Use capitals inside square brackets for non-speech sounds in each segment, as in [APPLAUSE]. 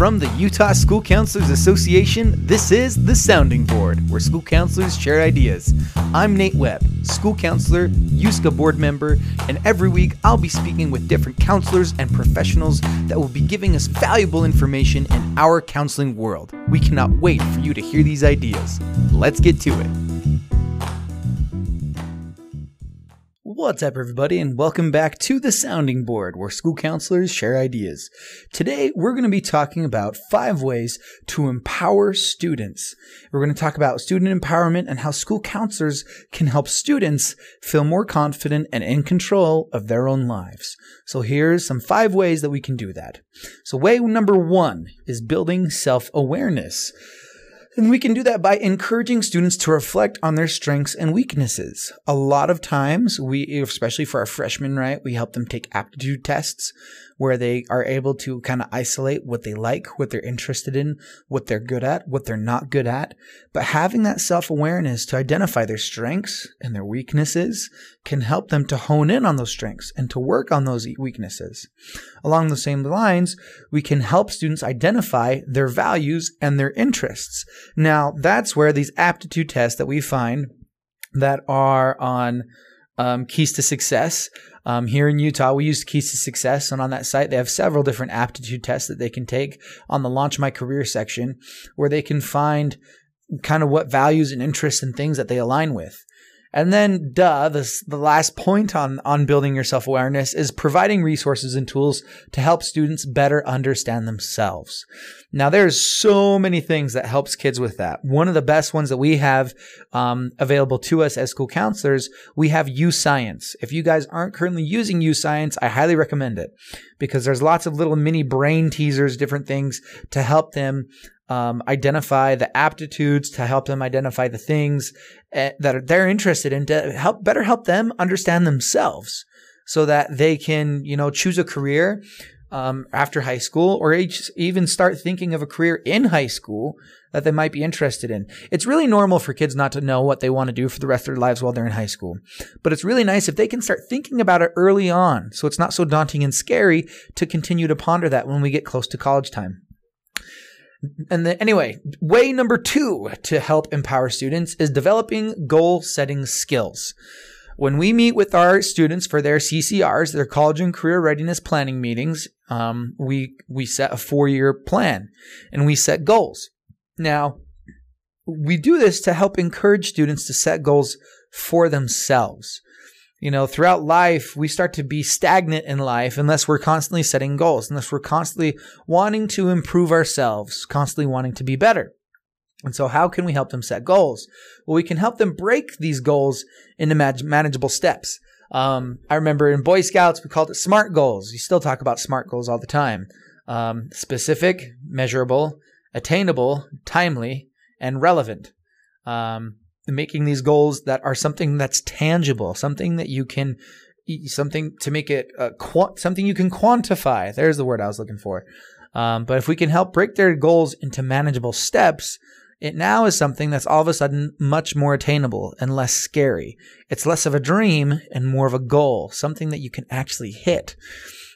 From the Utah School Counselors Association, this is The Sounding Board, where school counselors share ideas. I'm Nate Webb, school counselor, USCA board member, and every week I'll be speaking with different counselors and professionals that will be giving us valuable information in our counseling world. We cannot wait for you to hear these ideas. Let's get to it. What's up, everybody, and welcome back to the Sounding Board, where school counselors share ideas. Today, we're going to be talking about five ways to empower students. We're going to talk about student empowerment and how school counselors can help students feel more confident and in control of their own lives. So here's some five ways that we can do that. So way number one is building self-awareness. And we can do that by encouraging students to reflect on their strengths and weaknesses. A lot of times, we, especially for our freshmen, right, we help them take aptitude tests where they are able to kind of isolate what they like, what they're interested in, what they're good at, what they're not good at. But having that self awareness to identify their strengths and their weaknesses can help them to hone in on those strengths and to work on those weaknesses. Along the same lines, we can help students identify their values and their interests. Now, that's where these aptitude tests that we find that are on um, keys to success um, here in Utah, we use Keys to Success, and on that site, they have several different aptitude tests that they can take on the Launch My Career section, where they can find kind of what values and interests and things that they align with. And then, duh, this, the last point on, on building your self awareness is providing resources and tools to help students better understand themselves. Now, there's so many things that helps kids with that. One of the best ones that we have um, available to us as school counselors, we have YouScience. If you guys aren't currently using YouScience, I highly recommend it because there's lots of little mini brain teasers, different things to help them um, identify the aptitudes to help them identify the things uh, that they're interested in to help better help them understand themselves so that they can you know choose a career um, after high school or even start thinking of a career in high school that they might be interested in. It's really normal for kids not to know what they want to do for the rest of their lives while they're in high school. But it's really nice if they can start thinking about it early on so it's not so daunting and scary to continue to ponder that when we get close to college time. And anyway, way number two to help empower students is developing goal setting skills. When we meet with our students for their CCRs, their college and career readiness planning meetings, um, we we set a four year plan and we set goals. Now, we do this to help encourage students to set goals for themselves you know, throughout life, we start to be stagnant in life unless we're constantly setting goals, unless we're constantly wanting to improve ourselves, constantly wanting to be better. And so, how can we help them set goals? Well, we can help them break these goals into manageable steps. Um, I remember in Boy Scouts, we called it SMART goals. You still talk about SMART goals all the time um, specific, measurable, attainable, timely, and relevant. Um, making these goals that are something that's tangible, something that you can, something to make it uh, qu- something you can quantify. There's the word I was looking for. Um, but if we can help break their goals into manageable steps, it now is something that's all of a sudden much more attainable and less scary. It's less of a dream and more of a goal, something that you can actually hit.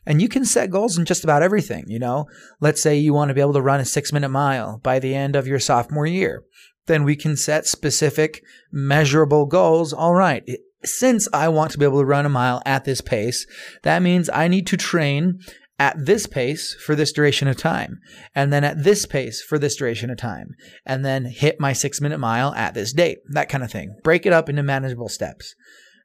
And you can set goals in just about everything, you know? Let's say you want to be able to run a six minute mile by the end of your sophomore year then we can set specific, measurable goals. All right. Since I want to be able to run a mile at this pace, that means I need to train at this pace for this duration of time, and then at this pace for this duration of time, and then hit my six minute mile at this date, that kind of thing. Break it up into manageable steps.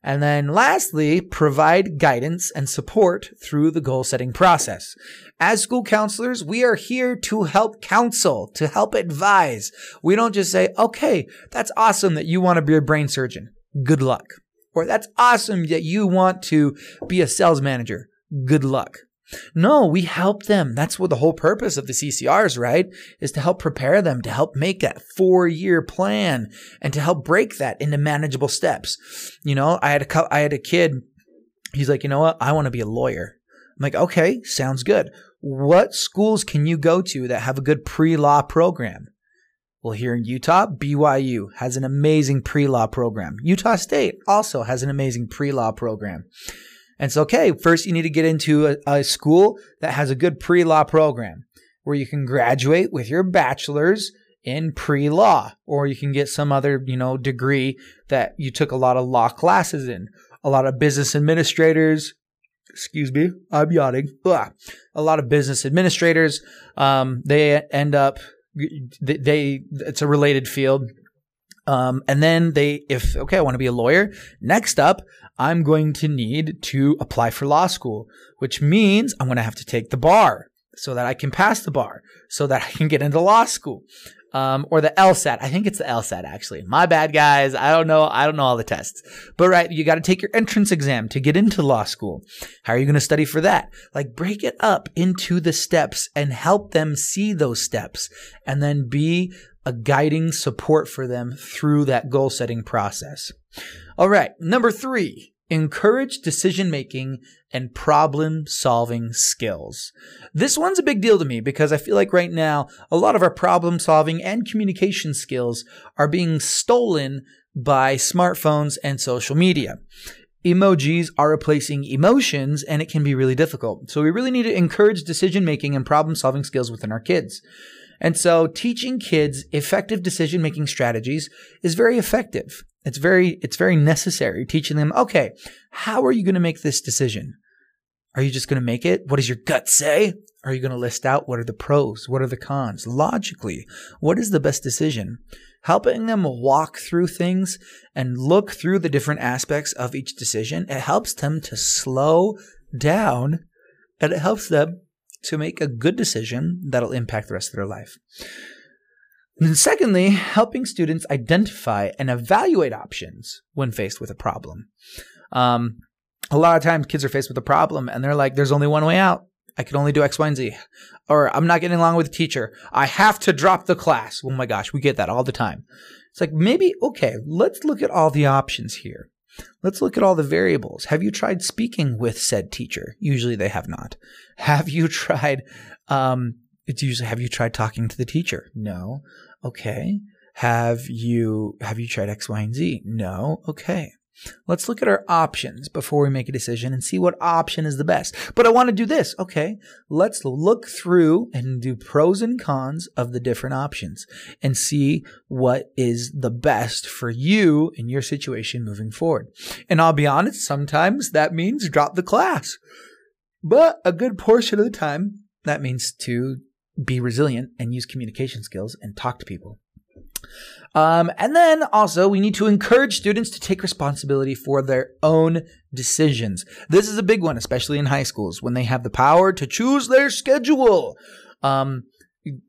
And then lastly, provide guidance and support through the goal setting process. As school counselors, we are here to help counsel, to help advise. We don't just say, okay, that's awesome that you want to be a brain surgeon. Good luck. Or that's awesome that you want to be a sales manager. Good luck. No, we help them. That's what the whole purpose of the CCRs, right? Is to help prepare them, to help make that four year plan and to help break that into manageable steps. You know, I had a, I had a kid. He's like, you know what? I want to be a lawyer. I'm like, okay, sounds good. What schools can you go to that have a good pre law program? Well, here in Utah, BYU has an amazing pre law program. Utah State also has an amazing pre law program. And so, okay, first you need to get into a, a school that has a good pre law program where you can graduate with your bachelor's in pre-law or you can get some other, you know, degree that you took a lot of law classes in. A lot of business administrators, excuse me, I'm yawning. Ugh. A lot of business administrators, um, they end up they, they it's a related field. Um, and then they, if, okay, I want to be a lawyer. Next up, I'm going to need to apply for law school, which means I'm going to have to take the bar so that I can pass the bar, so that I can get into law school. Um, or the LSAT. I think it's the LSAT actually. My bad, guys. I don't know. I don't know all the tests. But right, you got to take your entrance exam to get into law school. How are you going to study for that? Like break it up into the steps and help them see those steps and then be a guiding support for them through that goal setting process. All right. Number three, encourage decision making and problem solving skills. This one's a big deal to me because I feel like right now a lot of our problem solving and communication skills are being stolen by smartphones and social media. Emojis are replacing emotions and it can be really difficult. So we really need to encourage decision making and problem solving skills within our kids. And so teaching kids effective decision making strategies is very effective. It's very, it's very necessary teaching them, okay, how are you going to make this decision? Are you just going to make it? What does your gut say? Are you going to list out what are the pros? What are the cons? Logically, what is the best decision? Helping them walk through things and look through the different aspects of each decision, it helps them to slow down and it helps them to make a good decision that'll impact the rest of their life. And then, secondly, helping students identify and evaluate options when faced with a problem. Um, a lot of times kids are faced with a problem and they're like, there's only one way out. I can only do X, Y, and Z. Or I'm not getting along with the teacher. I have to drop the class. Oh my gosh, we get that all the time. It's like, maybe, okay, let's look at all the options here. Let's look at all the variables. Have you tried speaking with said teacher? Usually they have not. Have you tried, um, it's usually, have you tried talking to the teacher? No. Okay. Have you have you tried X, Y, and Z? No. Okay. Let's look at our options before we make a decision and see what option is the best. But I want to do this. Okay. Let's look through and do pros and cons of the different options and see what is the best for you in your situation moving forward. And I'll be honest, sometimes that means drop the class. But a good portion of the time, that means to be resilient and use communication skills and talk to people. Um, and then also, we need to encourage students to take responsibility for their own decisions. This is a big one, especially in high schools when they have the power to choose their schedule. Um,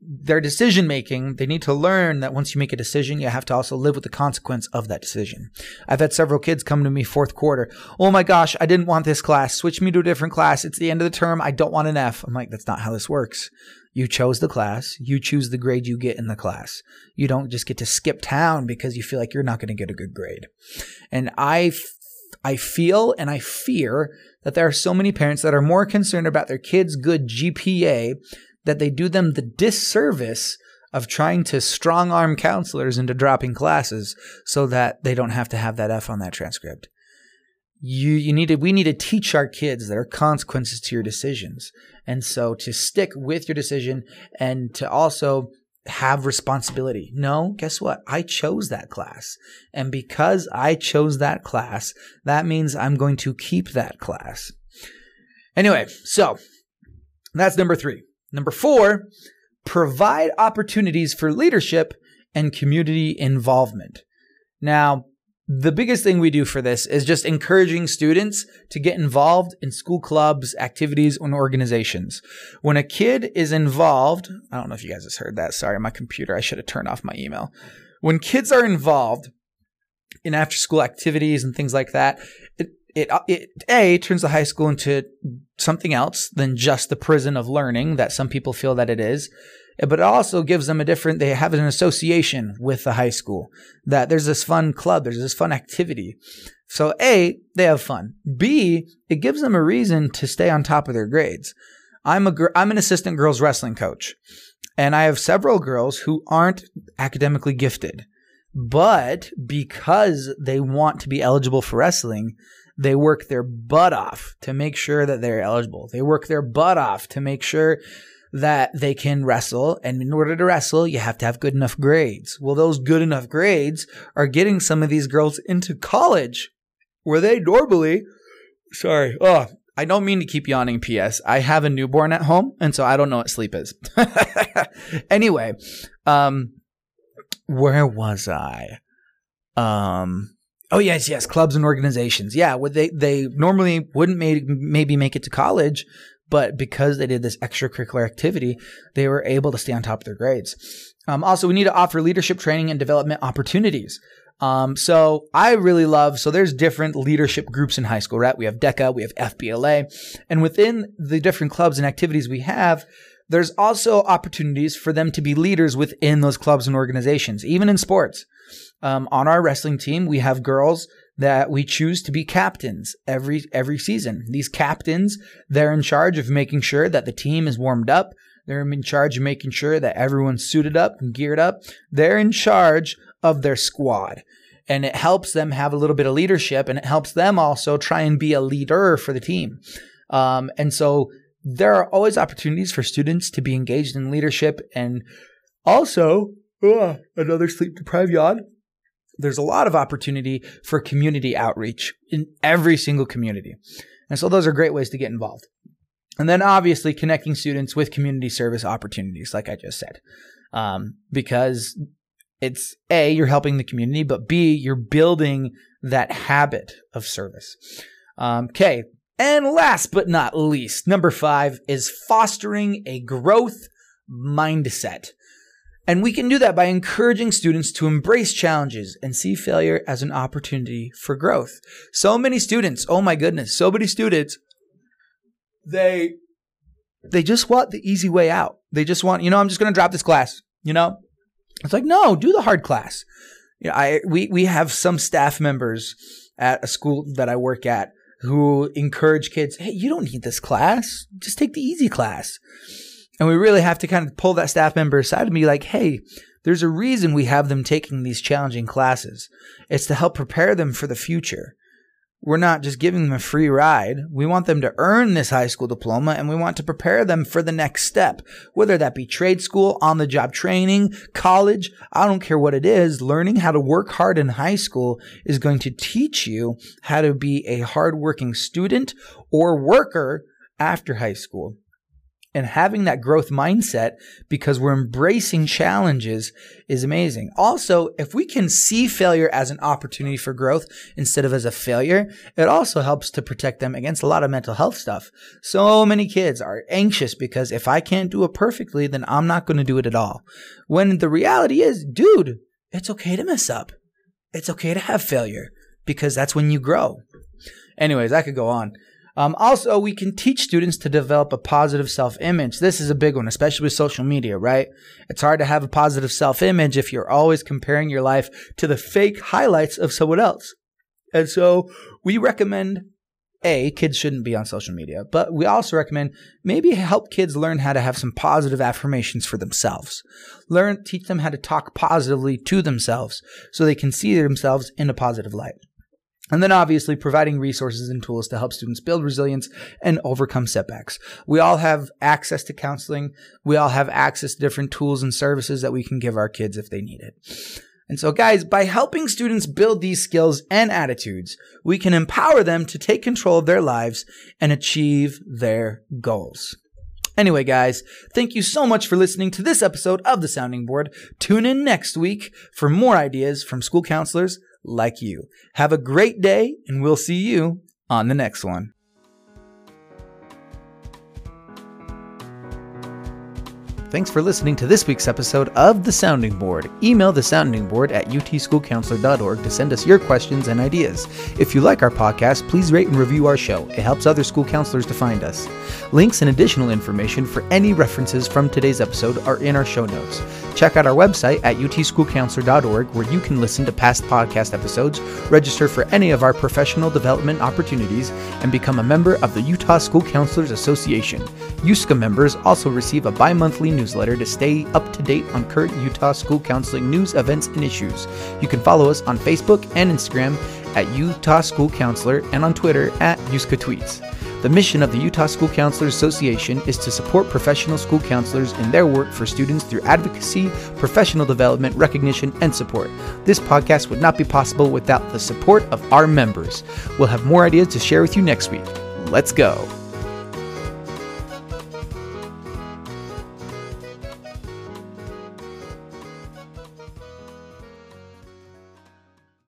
their decision making, they need to learn that once you make a decision, you have to also live with the consequence of that decision. I've had several kids come to me fourth quarter. Oh my gosh, I didn't want this class. Switch me to a different class. It's the end of the term. I don't want an F. I'm like, that's not how this works. You chose the class. You choose the grade you get in the class. You don't just get to skip town because you feel like you're not going to get a good grade. And I, I feel and I fear that there are so many parents that are more concerned about their kids' good GPA that they do them the disservice of trying to strong arm counselors into dropping classes so that they don't have to have that F on that transcript. You, you need to, we need to teach our kids there are consequences to your decisions. And so to stick with your decision and to also have responsibility. No, guess what? I chose that class. And because I chose that class, that means I'm going to keep that class. Anyway, so that's number three. Number four, provide opportunities for leadership and community involvement. Now, the biggest thing we do for this is just encouraging students to get involved in school clubs, activities, and organizations. When a kid is involved, I don't know if you guys have heard that. Sorry, my computer, I should have turned off my email. When kids are involved in after school activities and things like that, it, it, uh, it a turns the high school into something else than just the prison of learning that some people feel that it is but it also gives them a different they have an association with the high school that there's this fun club there's this fun activity. So a they have fun. B it gives them a reason to stay on top of their grades. I'm a gr- i'm an assistant girls wrestling coach and i have several girls who aren't academically gifted but because they want to be eligible for wrestling they work their butt off to make sure that they're eligible. They work their butt off to make sure that they can wrestle. And in order to wrestle, you have to have good enough grades. Well, those good enough grades are getting some of these girls into college where they normally, sorry, oh, I don't mean to keep yawning, P.S. I have a newborn at home, and so I don't know what sleep is. [LAUGHS] anyway, um, where was I? Um, oh yes, yes, clubs and organizations. Yeah, would they they normally wouldn't may, maybe make it to college, but because they did this extracurricular activity, they were able to stay on top of their grades. Um, also, we need to offer leadership training and development opportunities. Um, so I really love, so there's different leadership groups in high school, right? We have DECA, we have FBLA, and within the different clubs and activities we have, there's also opportunities for them to be leaders within those clubs and organizations, even in sports. Um, on our wrestling team, we have girls that we choose to be captains every every season. These captains, they're in charge of making sure that the team is warmed up. They're in charge of making sure that everyone's suited up and geared up. They're in charge of their squad. And it helps them have a little bit of leadership and it helps them also try and be a leader for the team. Um, and so there are always opportunities for students to be engaged in leadership and also, uh, another sleep deprived yawn. There's a lot of opportunity for community outreach in every single community. And so those are great ways to get involved. And then obviously connecting students with community service opportunities, like I just said. Um, because it's A, you're helping the community, but B, you're building that habit of service. Um, okay. And last but not least, number five is fostering a growth mindset. And we can do that by encouraging students to embrace challenges and see failure as an opportunity for growth. So many students, oh my goodness, so many students, they, they just want the easy way out. They just want, you know, I'm just going to drop this class, you know, it's like, no, do the hard class. You know, I we we have some staff members at a school that I work at who encourage kids, hey, you don't need this class. Just take the easy class. And we really have to kind of pull that staff member aside and be like, hey, there's a reason we have them taking these challenging classes. It's to help prepare them for the future we're not just giving them a free ride. We want them to earn this high school diploma and we want to prepare them for the next step, whether that be trade school, on the job training, college. I don't care what it is. Learning how to work hard in high school is going to teach you how to be a hardworking student or worker after high school and having that growth mindset because we're embracing challenges is amazing. Also, if we can see failure as an opportunity for growth instead of as a failure, it also helps to protect them against a lot of mental health stuff. So many kids are anxious because if I can't do it perfectly, then I'm not going to do it at all. When the reality is, dude, it's okay to mess up. It's okay to have failure because that's when you grow. Anyways, I could go on. Um, also, we can teach students to develop a positive self image. This is a big one, especially with social media, right? It's hard to have a positive self image if you're always comparing your life to the fake highlights of someone else. And so we recommend a, kids shouldn't be on social media, but we also recommend maybe help kids learn how to have some positive affirmations for themselves. Learn, teach them how to talk positively to themselves so they can see themselves in a positive light. And then obviously providing resources and tools to help students build resilience and overcome setbacks. We all have access to counseling. We all have access to different tools and services that we can give our kids if they need it. And so guys, by helping students build these skills and attitudes, we can empower them to take control of their lives and achieve their goals. Anyway, guys, thank you so much for listening to this episode of The Sounding Board. Tune in next week for more ideas from school counselors like you. Have a great day, and we'll see you on the next one. Thanks for listening to this week's episode of The Sounding Board. Email the sounding board at utschoolcounselor.org to send us your questions and ideas. If you like our podcast, please rate and review our show. It helps other school counselors to find us. Links and additional information for any references from today's episode are in our show notes. Check out our website at utschoolcounselor.org where you can listen to past podcast episodes, register for any of our professional development opportunities, and become a member of the Utah School Counselors Association. USCA members also receive a bi monthly newsletter to stay up to date on current Utah school counseling news, events, and issues. You can follow us on Facebook and Instagram at Utah School Counselor and on Twitter at USCA Tweets. The mission of the Utah School Counselors Association is to support professional school counselors in their work for students through advocacy, professional development, recognition, and support. This podcast would not be possible without the support of our members. We'll have more ideas to share with you next week. Let's go.